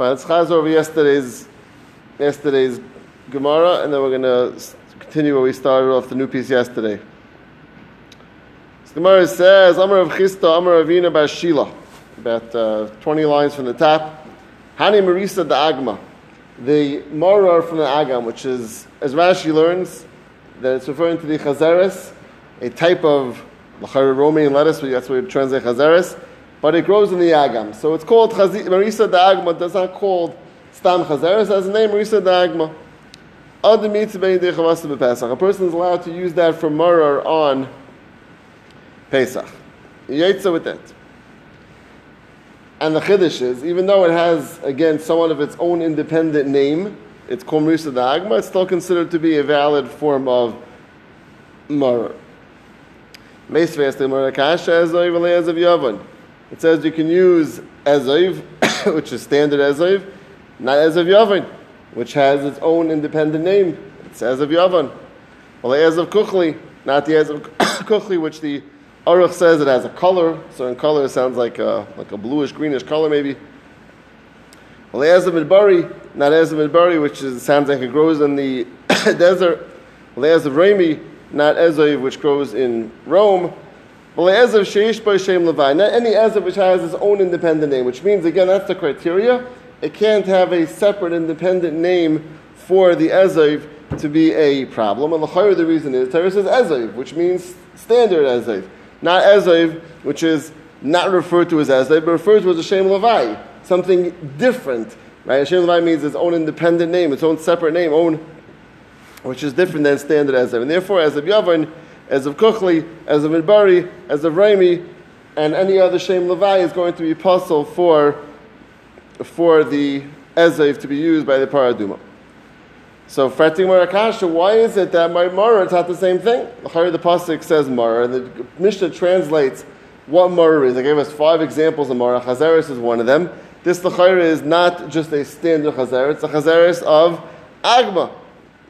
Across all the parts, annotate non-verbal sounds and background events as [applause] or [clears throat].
Fine, let's chaz over yesterday's yesterday's Gemara, and then we're going to continue where we started off the new piece yesterday. So Gemara says, Amar of Chisda, Amar Avina Bashila, about uh, 20 lines from the top. Hani Marisa the Agma, the Morar from the Agam, which is, as Rashi learns, that it's referring to the Chazeres, a type of Romaine lettuce, that's what we translate Chazeres, but it grows in the Agam. So it's called Chazi, Marisa the Agma, that's not called Stam Chazeres, as a name, Marisa the Agma. A person is allowed to use that for Morar on Pesach. Yaitza with that. And the Chiddush is, even though it has, again, somewhat of its own independent name, it's called Marisa Dagma, it's still considered to be a valid form of Mara. It says you can use Ezoiv, [coughs] which is standard Ezoiv, not Ezoiv Yavin, which has its own independent name. It's Ezoiv Yavin. Well, Ezoiv Kuchli, not the Ezoiv [coughs] Kuchli, which the Aruch says it has a color. So in color, it sounds like a, like a bluish, greenish color, maybe. Well, Le'ezah midbari, not ezah midbari, which is, sounds like it grows in the [coughs] desert. Well, Le'ezah rami, not ezah, which grows in Rome. Le'ezah sheish by shem levi, not any ezah which has its own independent name, which means, again, that's the criteria. It can't have a separate independent name for the ezav to be a problem. And the higher the reason is, Torah says ezav, which means standard ezav not Ezev, which is not referred to as Ezev, but referred to as a Shem Levi, something different. Right? Shem Levi means its own independent name, its own separate name, own, which is different than standard Ezev. And therefore, Ezev Yavan, Ezev Kuchli, Ezev Midbari, of Raimi, and any other Shem Levi is going to be possible for, for the Ezev to be used by the Parah Adumah. So fretting Marakasha, why is it that my Mara is not the same thing? The Pasuk says Mara, and the Mishnah translates what Mara is. I gave us five examples of Mara. Chazeris is one of them. This L'chayr is not just a standard Chazer, it's a Chazeris of Agma.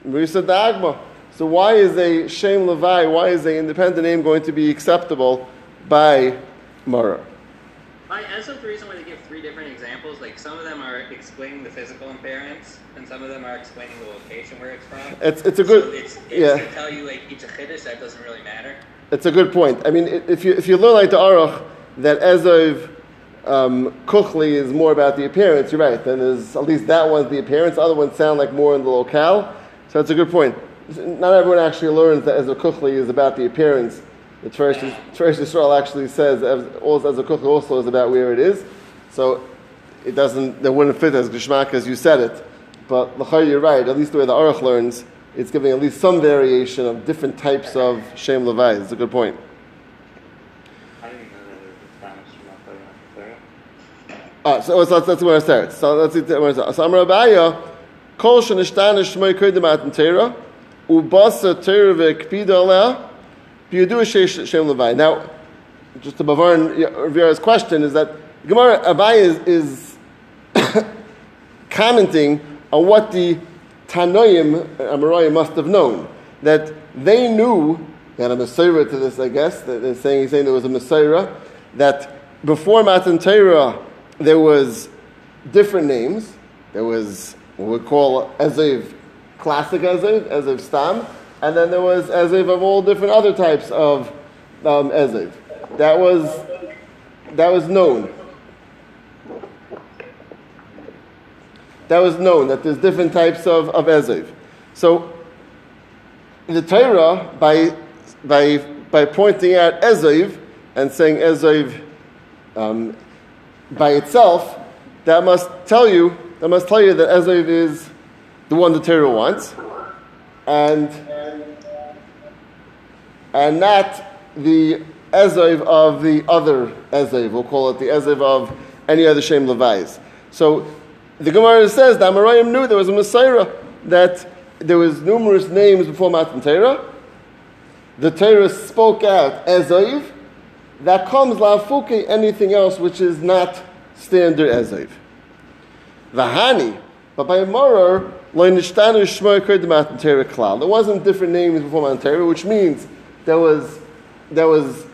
We said the Agma. So why is a Shem Levi, why is a independent name going to be acceptable by Mara? By Ezel, the reason why they give three different examples, like some of them are explaining the physical impairments, and some of them are explaining the location where it's from. It's, it's a good, so it's, it's yeah. to tell you like each a chiddush that doesn't really matter. It's a good point. I mean, if you if you learn like the Aruch that Ezov um, Kuchli is more about the appearance, you're right. Then there's at least that one's the appearance. Other ones sound like more in the locale. So that's a good point. Not everyone actually learns that Ezov Kuchli is about the appearance. The Tiferes Yisrael actually says Ezov Kuchli also is about where it is. So it doesn't. That wouldn't fit as Gishmak as you said it. But l'chayr, you're right. At least the way the Aruch learns, it's giving at least some variation of different types of Shem Levi. It's a good point. Ah, so that's, that's where it starts. So that's where it. So Amar Abaya, Kol shenishtana shmoi kodim atan Torah, ubasa Torah ve'kpida aleh, b'yadu Shem Levi. Now, just to Bavarn Rivera's question is that Gemara Abaya is, is [coughs] commenting on what the Tanoim, uh, Amarayim must have known. That they knew, had a Messiah to this, I guess, they're saying, he's saying there was a Messiah, that before Matan Torah there was different names. There was what we call Ezev, classic Ezev, Ezev Stam, and then there was Ezev of all different other types of um, Ezev. That was, that was known. that was known that there's different types of, of Ezev. So the Torah, by, by, by pointing out Ezev and saying Ezev um, by itself, that must tell you that must tell you that Ezev is the one the Torah wants, and and not the Ezev of the other Ezev. We'll call it the Ezev of any other Shem Levi's. So the Gemara says that Amarayim knew there was a Messiah, that there was numerous names before Matan Torah. The Torah spoke out Ezoiv. That comes la'afuke anything else which is not standard Ezoiv. Vahani, but by Torah klal. There wasn't different names before Torah, which means there was there was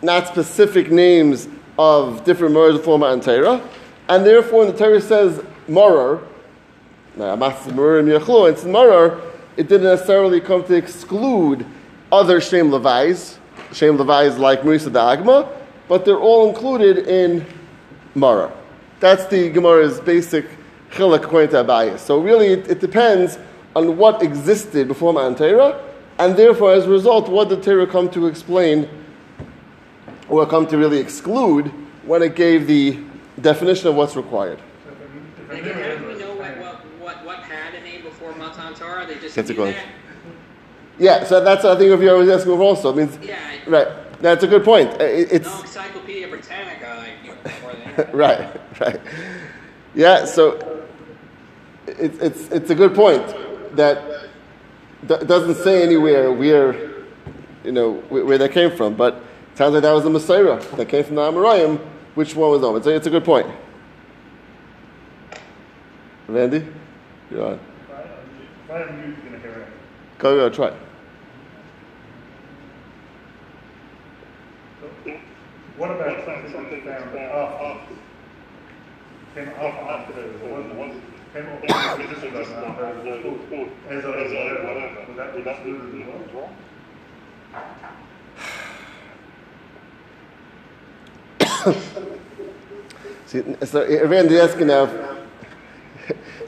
not specific names of different Moras before Matan Torah. And therefore, when the Torah says Marar, it's Marar, it didn't necessarily come to exclude other Shem Levais, Shem Levais like Marisa Dagma, but they're all included in Mara. That's the Gemara's basic chilek according to Abayas. So really, it, it, depends on what existed before Matan Torah, and therefore, as a result, what did Torah come to explain, or come to really exclude when it gave the definition of what's required. Do we know what, what, what, what had a name before Matan Torah? They just knew that? Yeah, so that's I think if you're always asking also. It means Yeah. right. That's a good point. Uh, it- it's No Encyclopedia Britannica like you [laughs] know, right, right. Yeah, so it's it's it's a good point that doesn't say anywhere where you know where, that came from, but it sounds like that was the Messiah that came from the Amoraim. Which one was on? It's a, good point. Randy, you're on. Go, go, try. What about something that's? Came after after [coughs] came off the tradition of after it was as a, as a, whatever, would that be so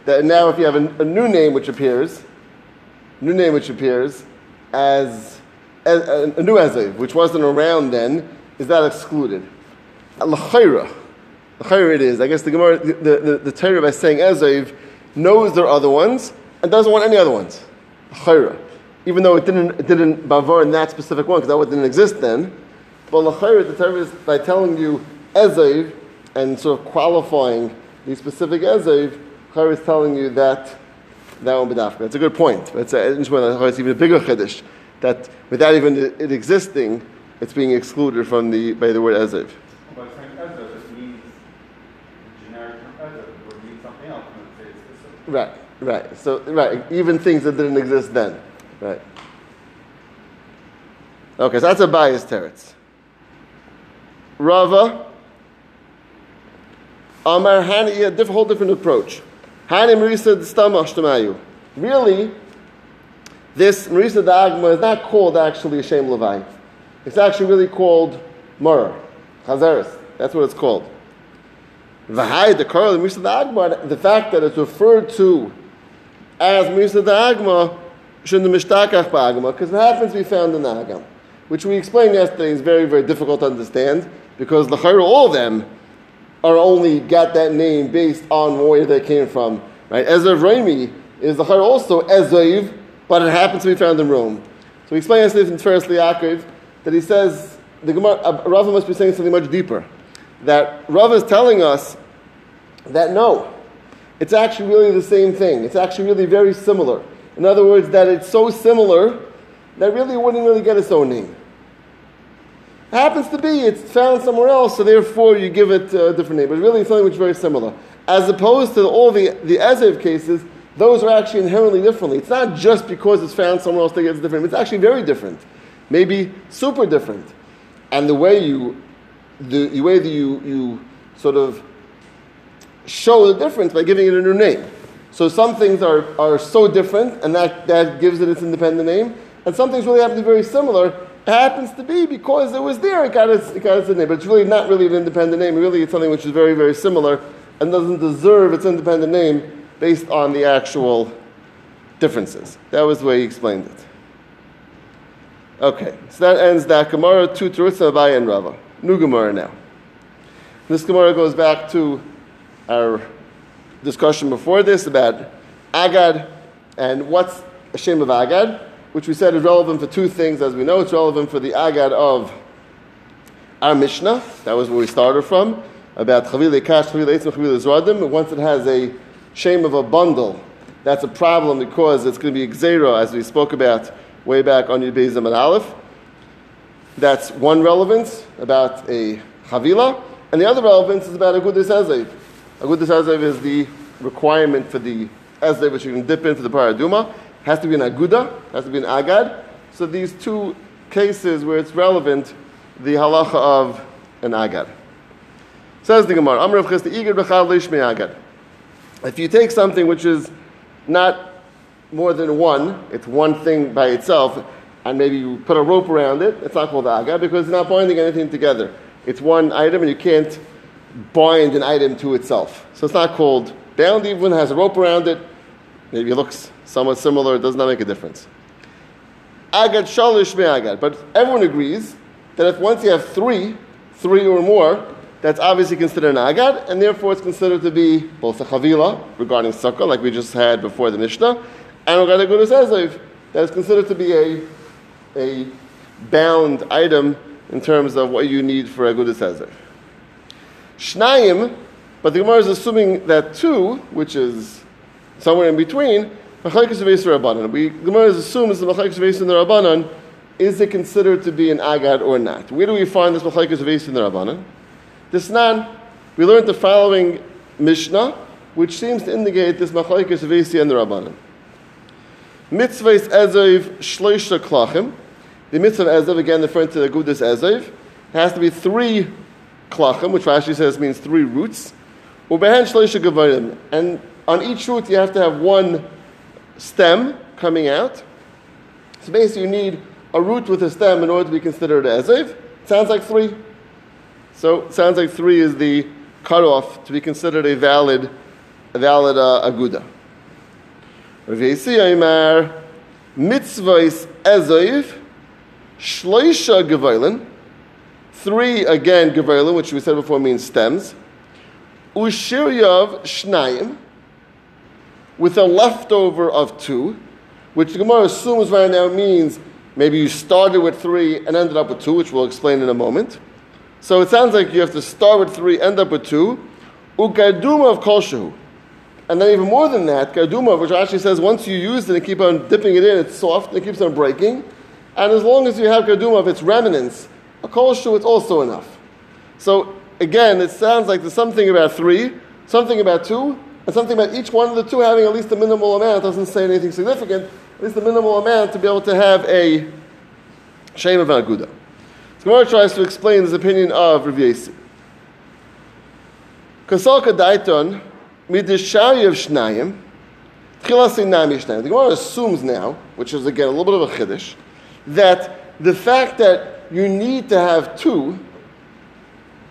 that now if you have a, a new name which appears, new name which appears as, as a, a new Ezev, which wasn't around then, is that excluded? L'chayra, l'chayra it is. I guess the Gemara, the, the, the, the Torah by saying Ezev knows there are other ones and doesn't want any other ones. L'chayra. Even though it didn't, it didn't bavar in that specific one because that one didn't exist then. But the l'chayra, the Torah is by telling you Ezev and sort of qualifying the specific Ezev, Chayr is telling you that that won't be dafka. That's a good point. It's, a, it's even a bigger chiddush that without even it, existing, it's being excluded from the by the word Ezev. But saying Ezra just means the generic term Ezra, or it means something else when it says specific. Right, right. So right, even things that didn't exist then. Right. Okay, so that's a bias teretz. Rava. Amar Hani, a whole different approach. Hani Marisa Stama Shtamayu. Really, this Marisa Dagma is not called actually a Shem Levi. It's actually really called Murr, Chazeres. That's what it's called. The fact that it's referred to as Marisa Dagma, shouldn't the Mishtakach Ba'agma, because it happens to be found in the Agam, which we explained yesterday is very, very difficult to understand, because the all of them are only got that name based on where they came from. Right? Ezra Raimi is the Chayr also Ezev, but it happens to be found in Rome. So we explain this in Tferes Liakov that he says the Gemara, uh, Rava must be saying something much deeper. That Rava is telling us that no, it's actually really the same thing. It's actually really very similar. In other words, that it's so similar that really it wouldn't really get its own name. It happens to be, it's found somewhere else, so therefore you give it a different name. But really, something which is very similar. As opposed to all the, the Ezev cases, those are actually inherently differently. It's not just because it's found somewhere else that it's different. It's actually very different. Maybe super different. And the way you, the, the way that you, you sort of show the difference by giving it a new name. So some things are, are so different, and that, that gives it its independent name. And some things really happen to be very similar. It happens to be because it was there, it got its, it got its name. But it's really not really an independent name. Really, it's something which is very, very similar and doesn't deserve its independent name based on the actual differences. That was the way he explained it. Okay, so that ends that Gemara, two Terutza, Abai, and Rava. New Gemara now. This Gemara goes back to our discussion before this about Agad and what's a shame of Agad, which we said is relevant for two things. As we know, it's relevant for the Agad of our Mishnah. That was where we started from about Chavile Kash, Chavile Eitzim, Chavile Zradim. Once it has a shame of a bundle, that's a problem because it's going to be Xera, as we spoke about way back on Yud Beis and Aleph. That's one relevance about a Chavila, and the other relevance is about a Gudis Ezev. A Gudis Ezev is the requirement for the Ezev which you can dip in for the Parah Adumah. Has to be an Aguda, has to be an Agad. So these two cases where it's relevant, the halacha of an Agad. Says the Gemara, Amr of Agad. If you take something which is not more than one, it's one thing by itself, and maybe you put a rope around it, it's not called aga because it's not binding anything together. It's one item and you can't bind an item to itself. So it's not called bound, even has a rope around it. Maybe it looks somewhat similar, it does not make a difference. Agad shalish me agad. But everyone agrees that if once you have three, three or more, that's obviously considered an agad, and therefore it's considered to be both a chavila regarding sukkah, like we just had before the Mishnah, and regarding gudus ezev, that is considered to be a, a bound item in terms of what you need for a gudus ezev. Shnayim, but the Gemara is assuming that two, which is somewhere in between, Machlekes Veis Rabbanan. We Gemara assumes the Machlekes Veis in the Rabbanan is it considered to be an agad or not? Where do we find this Machlekes Veis in the Rabbanan? This nan, we learned the following Mishnah, which seems to indicate this Machlekes Veis in the Rabbanan. Mitzvahs Ezov Shloisha Klachim. The mitzvah of Ezov, again referring to the Gudas Ezov, has to be three klachim, which Rashi says means three roots. Ubehen Shloisha Gavarim. And on each root you have to have one stem coming out. So basically, you need a root with a stem in order to be considered ezev. Sounds like three. So sounds like three is the cutoff to be considered a valid, a valid uh, aguda. Rav Yisrael mitzvahs ezev shloisha gevailin. Three again gevailin, which we said before means stems. Ushiryav shnayim with a leftover of two, which the Gemara assumes right now means maybe you started with three and ended up with two, which we'll explain in a moment. So it sounds like you have to start with three, end up with two. Ukaduma of kolshu. And then even more than that, kaduma, which actually says once you use it and keep on dipping it in, it's soft and it keeps on breaking. And as long as you have kaduma of its remnants, a kolshu, it's also enough. So again, it sounds like there's something about three, something about two, and something about each one of the two having at least a minimal amount doesn't say anything significant, at least a minimal amount to be able to have a shame of Aguda. So Gemara tries to explain this opinion of Rav Yesi. Kasalka nami shnayim. The Gemara assumes now, which is again a little bit of a chiddush, that the fact that you need to have two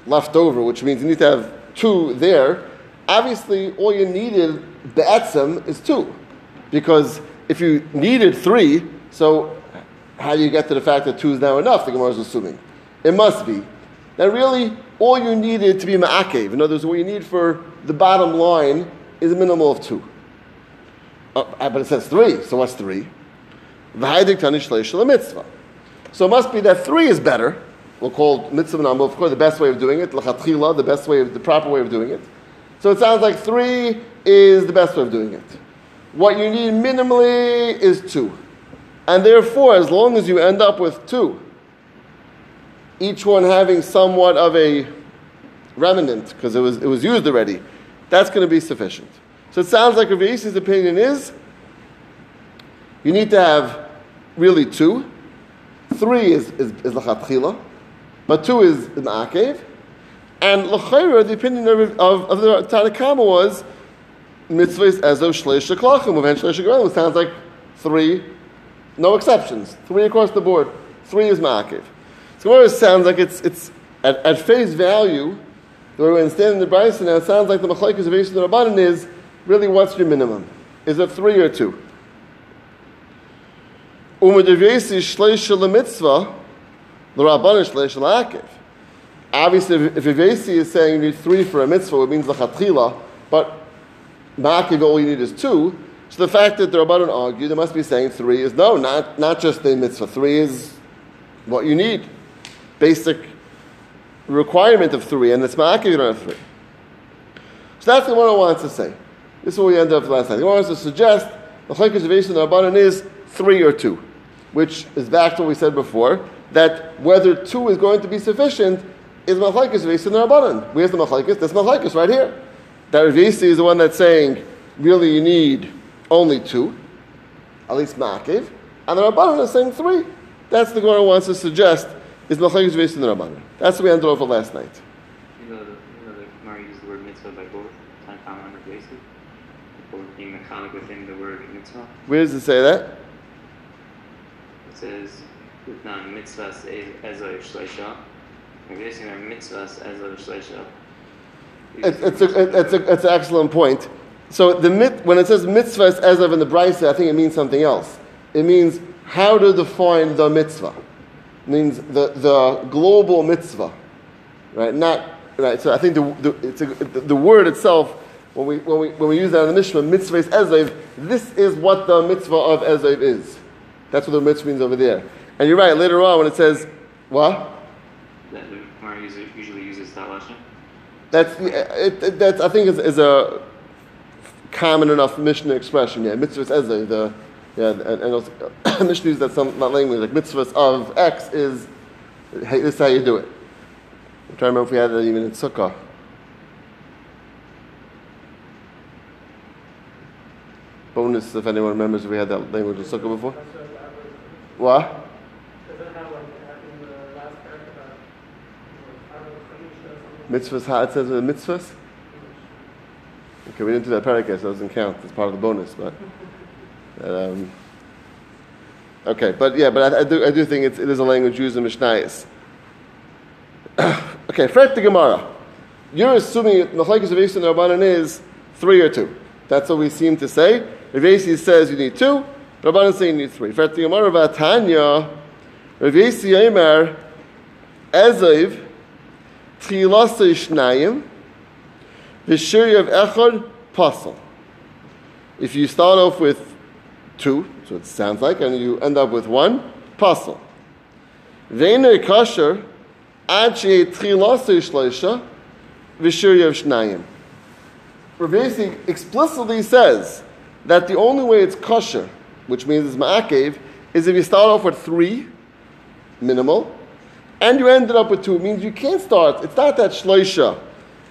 left over, which means you need to have two there, obviously all you needed be'etzem is two. Because if you needed three, so how do you get to the fact that two is now enough, the Gemara is assuming? It must be. That really, all you needed to be ma'akev, in other words, what you need for the bottom line is a minimal of two. Uh, but it says three, so what's three? mitzvah. So it must be that three is better. We'll call mitzvah number, of course, the best way of doing it, the best way, of, the proper way of doing it. So it sounds like three is the best way of doing it. What you need minimally is two. And therefore, as long as you end up with two, each one having somewhat of a remnant, because it was, it was used already, that's going to be sufficient. So it sounds like Rav opinion is you need to have really two. Three is, is, is lachatchila, but two is an akev. And l'chayra, the opinion of, of, of the Tanakama was mitzvahs ezo shleish shaklachim, eventually shagarim. Sounds like three, no exceptions, three across the board. Three is ma'akiv. So it sounds like it's, it's at, at face value, the way we understand in the Bryson now, it sounds like the machlekes of the Rabbanan is really what's your minimum? Is it three or two? Umadavesi shleish mitzvah, the Rabbanan shleish la'akiv. Obviously, if Ivesi is saying you need three for a mitzvah, it means the chatchila, but Ma'akiv, all you need is two. So the fact that the Rabbanon argue, they must be saying three is no, not, not just the mitzvah. Three is what you need. Basic requirement of three, and it's Ma'akiv, you don't have three. So that's what I wanted to say. This is what we ended up last night. He wants to suggest the Chaykish of the Rabbanon is three or two, which is back to what we said before, that whether two is going to be sufficient is Machlaikis in the Rabbanan. Where's the Machlaikis? That's Machlaikis right here. That is the one that's saying, really you need only two, at least Ma'akiv, and the Rabbanan is saying three. That's the one Gemara wants to suggest is Machlaikis based in the Rabbanan. That's what we ended off with last night. You know, the, you know the Gemara used the word mitzvah by both Tanakama and Ravisi? or being mechanic within the word mitzvah. Where does it say that? It says, "Utnan mitzvahs ezoi shleisha." Basing our mitzvahs shleisha. It's, it's, a, it's, a, it's an excellent point. So the mit, when it says mitzvah is as of in the Brisa, I think it means something else. It means how to define the mitzvah. Means the, the global mitzvah, right? Not right. So I think the, the, it's a, the, the word itself, when we, when, we, when we use that in the Mishnah, mitzvah is ezev, this is what the mitzvah of ezev is. That's what the mitzvah means over there. And you're right, later on when it says, what? That the Gemara usually, uses that lashon. That's, it, it, that's I think, is, is a common enough Mishnah expression. Yeah, mitzvahs ezev, the, yeah, and, and also, [coughs] Mishnah uses that some not language, like mitzvahs of X is, hey, this is how you do it. I'm trying to remember if we had that even in Sukkah. Bonus, if anyone remembers if we had that language in Sukkah before. What? Mitzvahs, how it says the mitzvahs? Okay, we didn't do that parakeh, so it doesn't count. It's part of the bonus, but. Um, okay, but yeah, but I, I, do, I do think it's, it is a language used in Mishnayos. [coughs] okay, Fret the Gemara. You're assuming Machlekes Rav and Rabbanan is three or two. That's what we seem to say. Rav says you need two. Rabbanan say you need three. Fret the Gemara Vatanya. Rav Yasi Omer Ezev Tchilasa Shnayim V'shiri of Echad Pasal. If you start off with two, so it sounds like, and you end up with one, Pasal. Ve'enu kasher ad she'e tchilasa shleisha v'shiri of Shnayim. Rav Yasi explicitly says that the only way it's kosher, which means it's ma'akev, is if you start off with three, minimal, and you ended up with two. It means you can't start. It's not that shloisha,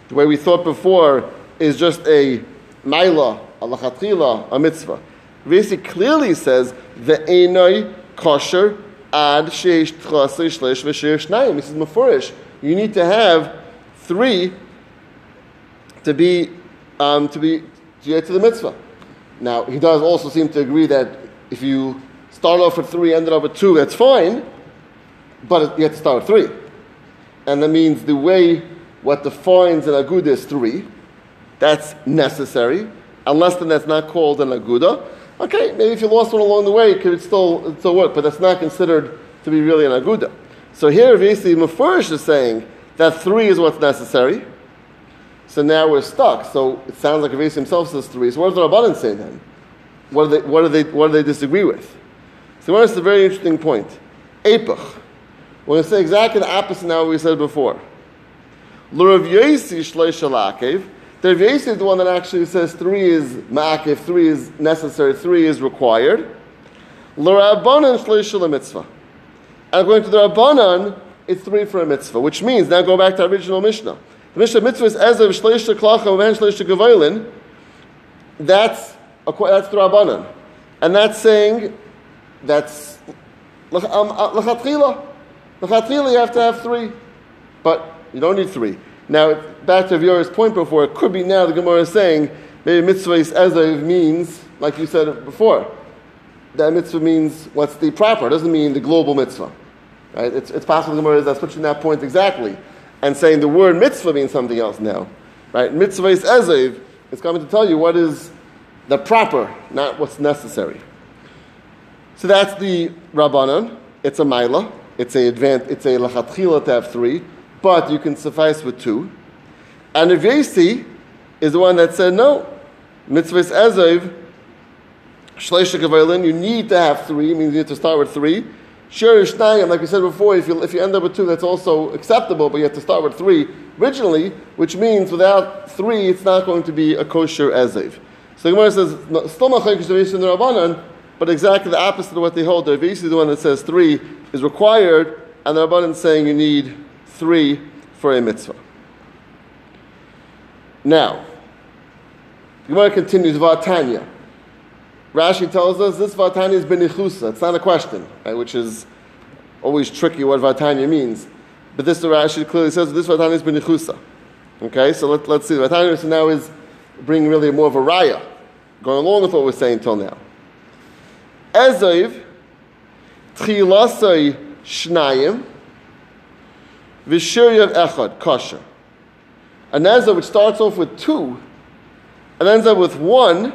the way we thought before, is just a maila, a lachatchila, a mitzvah. Rasi clearly says the enoi kosher ad sheish tchasei shleish v'sheir shnayim. He says mafurish. You need to have three to be um, to be to get to the mitzvah. Now he does also seem to agree that if you start off with three, ended up with two, that's fine but you have to start with three. And that means the way what defines an aguda is three. That's necessary. Unless then that's not called an aguda. Okay, maybe if you lost one along the way, it could still, it still work, but that's not considered to be really an aguda. So here, Visi Mufurish is saying that three is what's necessary. So now we're stuck. So it sounds like Visi himself says three. So what does the Rabbanan say then? What do they, what do they, what do they disagree with? So what is a very interesting point. Epach. We're going to say exactly the opposite now what we said before. L'Rav Yosi Alakev. The Rav is the one that actually says three is ma'akev, three is necessary, three is required. L'Rabbanan Shleish Mitzvah. And according to the Rabbanan, it's three for a mitzvah, which means, now go back to our original Mishnah. The Mishnah mitzvah is Ezev Shleish Klacha, Man Shleish Gavailin. That's, that's the Rabbanan. And that's saying, that's L'chatchila. Um, L'chatchila, you have to have three, but you don't need three. Now, back to Vyora's point before, it could be now the Gemara is saying maybe mitzvah is ezev means, like you said before, that mitzvah means what's the proper, it doesn't mean the global mitzvah. Right? It's, it's possible the Gemara is that's switching that point exactly and saying the word mitzvah means something else now. Right? Mitzvah is ezev, it's coming to tell you what is the proper, not what's necessary. So that's the Rabbanan. It's a Maila. It's a advant, it's a lachatchila to have three, but you can suffice with two. And Ravesi is the one that said no. Mitzvah ezev, shleisha kavalin, you need to have three, means you need to start with three. Sure, Shnayim, like we said before, if you, if you end up with two, that's also acceptable, but you have to start with three originally, which means without three, it's not going to be a kosher ezev. So the Gemara says, still in the Rabbanan, but exactly the opposite of what they hold. The Ravesi is the one that says three is required, and the Rabbanan is saying you need three for a mitzvah. Now, the Gemara continues, Vatanya. Rashi tells us this Vatanya is benichusa. It's not a question, right, which is always tricky what Vatanya means. But this Rashi clearly says this Vatanya is benichusa. Okay, so let, let's see. Vatanya so now is bringing really more of a raya. going along with what we're saying till now. Ezoiv, tchilasai shnayim, v'shiryav echad, kosher. A nezah which starts off with two and ends up with one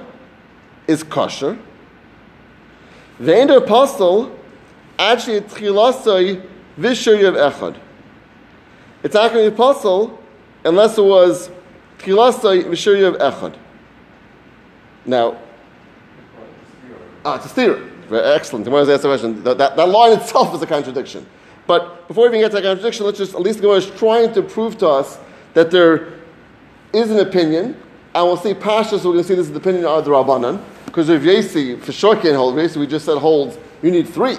is kosher. The end apostle actually tchilasai v'shiryav echad. It's not going to be apostle unless it was tchilasai v'shiryav echad. Now, ah, it's a theory. Excellent. Asked the question. That, that, that line itself is a contradiction. But before we even get to that contradiction, let's just, at least Gemara is trying to prove to us that there is an opinion, and we'll see Pashas, we're going to see this is the opinion of the Rabbanan, because Rav Yesi, for sure can't hold, Rav we just said holds, you need three.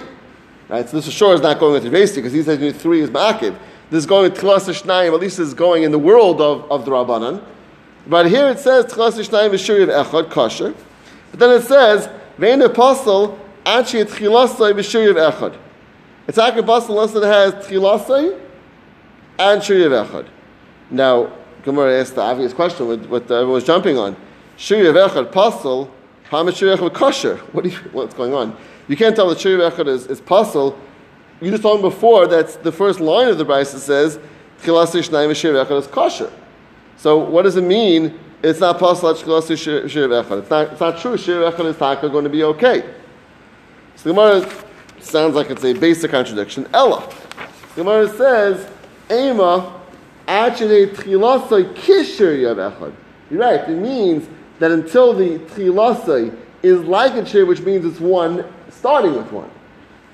Right? So this for sure is not going with Yesi, because he says you need three is Ma'akiv. This is going with Tchilas Shnayim, at least is going in the world of, of the Rabbanan. But here it says Tchilas Shnayim V'shuri of Echad, kosher. But then it says, Vein Apostle, Achi Tchilasai V'shuri of Echad. It's apostle unless it has Tchilasai and Shuri of Echad. Now, Gemara asked the obvious question, what, what everyone was jumping on. Shuri of Echad, apostle, how much Shuri of Echad kosher? [laughs] What you, what's going on? You can't tell that Shuri of Echad is, is apostle. You just told him before that's the first line of the Brisa says, Tchilasai Shnayim Shuri of Echad is kosher. So what does it mean? It's not possible that Shchilas Shir Echad. It's not, it's not true. Shir Echad is taka going to be okay. So the Gemara sounds like it's a basic contradiction. Ella. Gemara says, Ema actually Tchilasai Kishir Yav Echad. You're right. It means that until the Tchilasai is like a shir, which means it's one starting with one.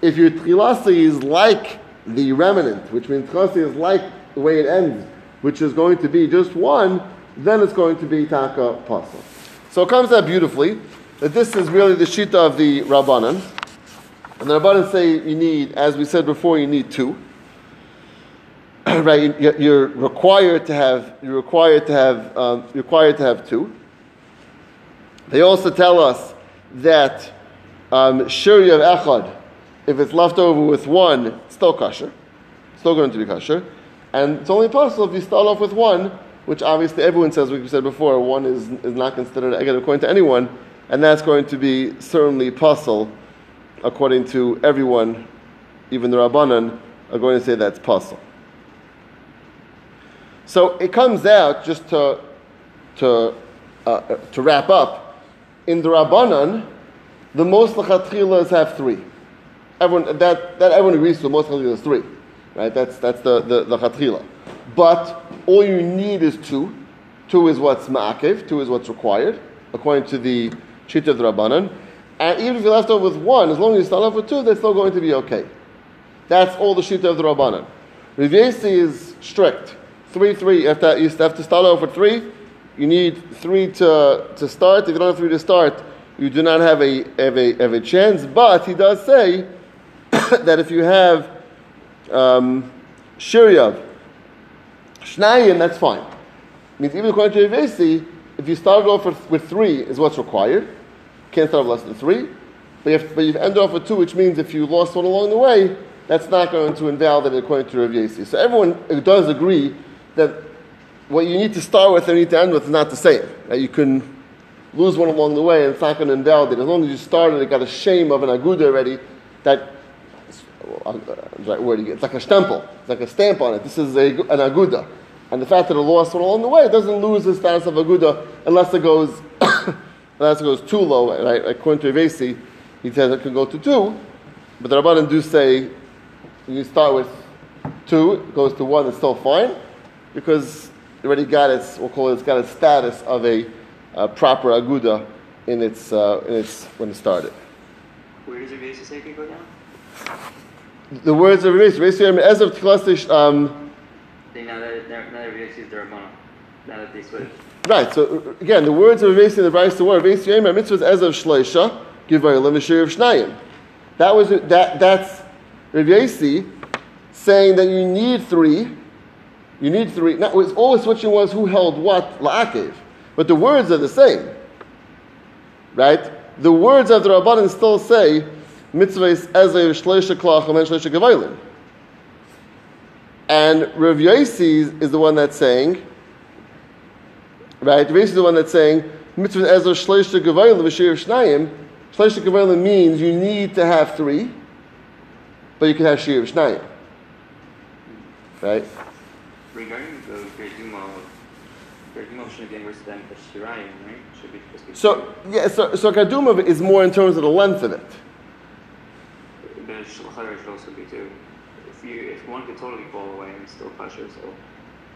If your Tchilasai is like the remnant, which means Tchilasai is like the way it ends, which is going to be just one, then it's going to be taka pasul. So it comes out beautifully that this is really the shita of the rabbanan, and the rabbanan say you need, as we said before, you need two. [clears throat] right, you- you're required to have you're required to have um, required to have two. They also tell us that um, shuri of echad, if it's left over with one, it's still kosher, still going to be kosher, and it's only possible if you start off with one, which obviously everyone says, like we said before, one is, is not considered eged according to anyone, and that's going to be certainly possible according to everyone, even the Rabbanan are going to say that's possible. So it comes out just to to uh, to wrap up in the Rabbanan, the most lachatchilas have three. Everyone that, that everyone agrees to. The most lachatchilas three, right? That's that's the the, the. But all you need is two. Two is what's ma'akev. Two is what's required according to the sheet of the Rabbanan. And even if you're left over with one, as long as you start off with two, they're still going to be okay. That's all the sheet of the Rabbanan. Rav is strict. Three, three. You have, to, you have to start off with three. You need three to, to start. If you don't have three to start, you do not have a, have a, have a chance. But he does say [coughs] that if you have um, Shiryav, Shnayim, that's fine. It Means even according to Rav if you start off with, with three, is what's required. Can't start off less than three. But you, have, but you end off with two, which means if you lost one along the way, that's not going to invalidate it according to Rav Yesi. So everyone does agree that what you need to start with and you need to end with is not the same. That you can lose one along the way and it's not going to invalidate. As long as you started, it got a shame of an aguda already, that uh, right word again. It's like a stempel. It's like a stamp on it. This is a, an aguda. And the fact that it lost one along the way, it doesn't lose the status of aguda unless it goes unless it goes too low. Right? According to Ravesi, he says it can go to two, but the Rabbanan do say you start with two, it goes to one, it's still fine, because it already got its, we'll call it, it's got its status of a, uh proper aguda in its, uh, in its, when it started. Where does Ravasi say it can go down? The words of Ravesi, Ravesi, as of Tchlasish, um, now that now that is the Rabbana. Right, so again, the words of Ravesi in the Bryce, the word, Ravesi, Yemer, mitzvahs as of Shleisha, a limashir of Shnayim. That was, that, that's Rav Yasi saying that you need three, you need three. Now, it's always switching was who held what la'akev, but the words are the same, right? The words of the Rabbanan still say mitzvahs ezay shleisha klach and shleisha gavailin. And Rav is the one that's saying, right? Yasi is the one that's saying Mitzvah Ezra Shleisha Gavolim V'Shir Shnayim. Shleisha Gavolim means you need to have three, but you can have Shir Shnayim. Right? Regarding the Gerduma, Gerduma shouldn't be any worse than the Shirayim, right? Should be supposed to be So yeah, so so Kaduma is more in terms of the length of it. The Shulchan should also be too. If you if one could totally fall away and still pressure, so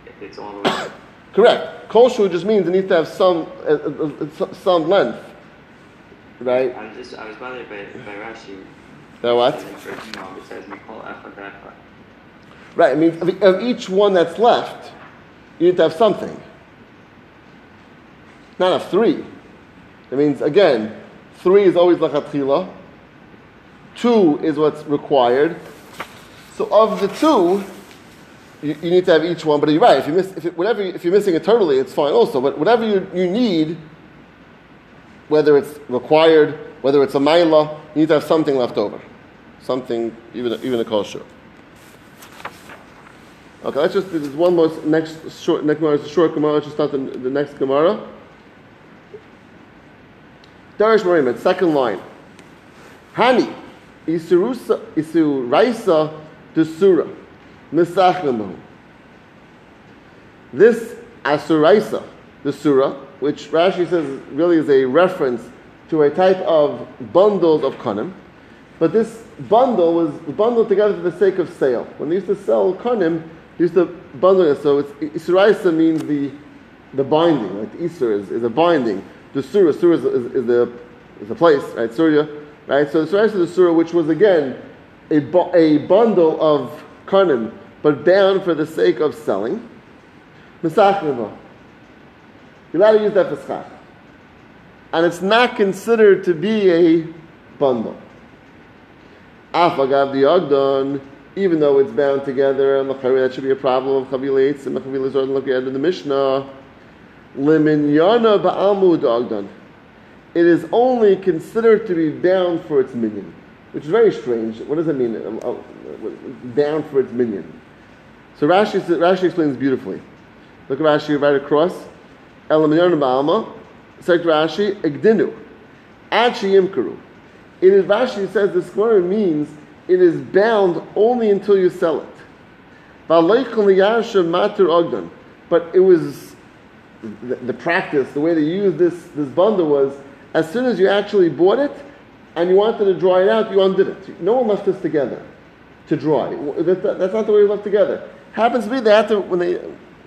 if it's all the way Correct. Kosher just means it needs to have some uh, uh, uh, some length, right? I was just I was bothered by by Rashi. That what? It says Mikol Echad Echad. Right. I mean, of, of each one that's left, you need to have something. Not have three. That means again, three is always lachatchila. Two is what's required. So of the two, you, you need to have each one. But you're right. If you miss, if it, whatever, if you're missing it totally, it's fine also. But whatever you, you need, whether it's required, whether it's a maila, you need to have something left over, something even even a kosher. Okay, let's just there's one more next short next Gemara is a short Gemara. Let's just start the, the next Gemara. Darish Mareimar, second line. Hani isurusa isuraisa desura This asuraisa desura, which Rashi says really is a reference to a type of bundles of kanim, but this bundle was bundled together for the sake of sale. When they used to sell kanim, they used to bundle it. So it's isuraisa means the the binding, like the Isur is, is a binding. The surah, surah is, is, is the is a place, right? Surah, right? So the surah is the surah, which was again a, bu- a bundle of kanim, but bound for the sake of selling. Misachneva. You're allowed to use that for schach. And it's not considered to be a bundle. Afagav the Ogdon, even though it's bound together, and that should be a problem of Chavil Eitz and Chavil Zord, look at the Mishnah. Liminyana ba'amud Ogdon. It is only considered to be bound for its minion, which is very strange. What does that mean? Um, uh, Bound for its minion. So Rashi, Rashi explains beautifully. Look at Rashi right across. Elaminyan ba'alma. Said Rashi, Egdinu. Achi yimkaru. It is Rashi says this Gemara means it is bound only until you sell it. But it was the, the practice, the way they used this, this bundle was as soon as you actually bought it and you wanted to dry it out, you undid it. No one left this together to. That- that- That's not the way we left together. Happens to be they had to, when they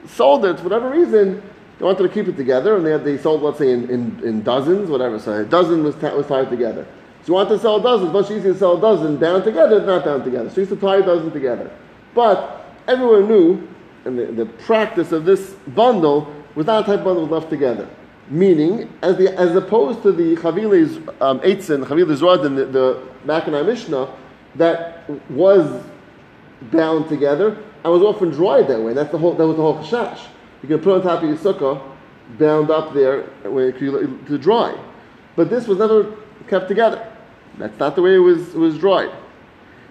sold it, for whatever reason, they wanted to keep it together and they, had, they sold, let's say, in, in, in dozens, whatever. So a dozen was, ta- was tied together. So you want to sell a dozen, it's much easier to sell a dozen bound together not bound together. So you used to tie a dozen together. But everyone knew, and the, the practice of this bundle was not a type of bundle left together. Meaning, as, the, as opposed to the Chavilis um, Eitzin, Chavilis Radin, the, the Mackinac Mishnah, that was bound together and was often dried that way. That's the whole, that was the whole chashash. You can put on top of your sukkah, bound up there it to dry. But this was never kept together. That's not the way it was, it was dried.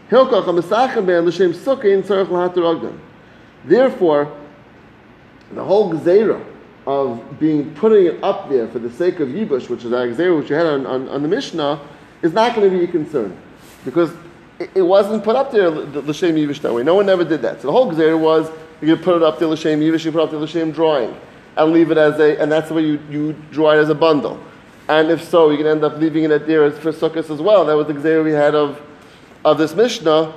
Therefore, the whole gzeira of being putting it up there for the sake of yibush, which is our gzeira which you had on, on, on the Mishnah, is not going to be a concern because it, it wasn't put up there l'shem yibush that way. No one ever did that. So the whole gzeira was you put it up there l'shem yibush, you put up there l'shem drawing, and leave it as a, and that's the way you, you draw it as a bundle. And if so, you can end up leaving it there as for sukkahs as well. That was the gzeira we had of of this Mishnah,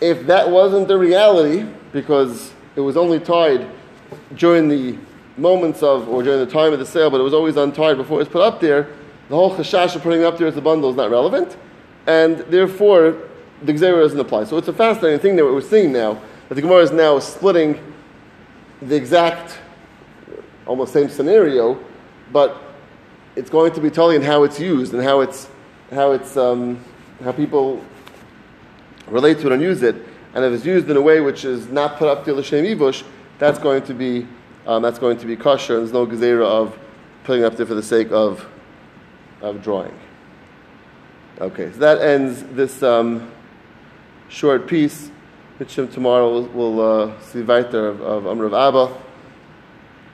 if that wasn't the reality, because it was only tied during the moments of, or during the time of the sale, but it was always untied before it was put up there, the whole chashash of putting it up there as a bundle is not relevant, and therefore the Gzera doesn't apply. So it's a fascinating thing that we're seeing now, that the Gemara is now splitting the exact, almost same scenario, but it's going to be telling in how it's used and how it's, how it's, um, how people relate to it and use it, and if it's used in a way which is not put up to the l'shem ivush, that's going to be um, that's going to be kosher, there's no gezerah of putting it up there for the sake of of drawing. Okay, so that ends this um, short piece. Which tomorrow we'll, we'll uh, see weiter of, of Amr of Abba.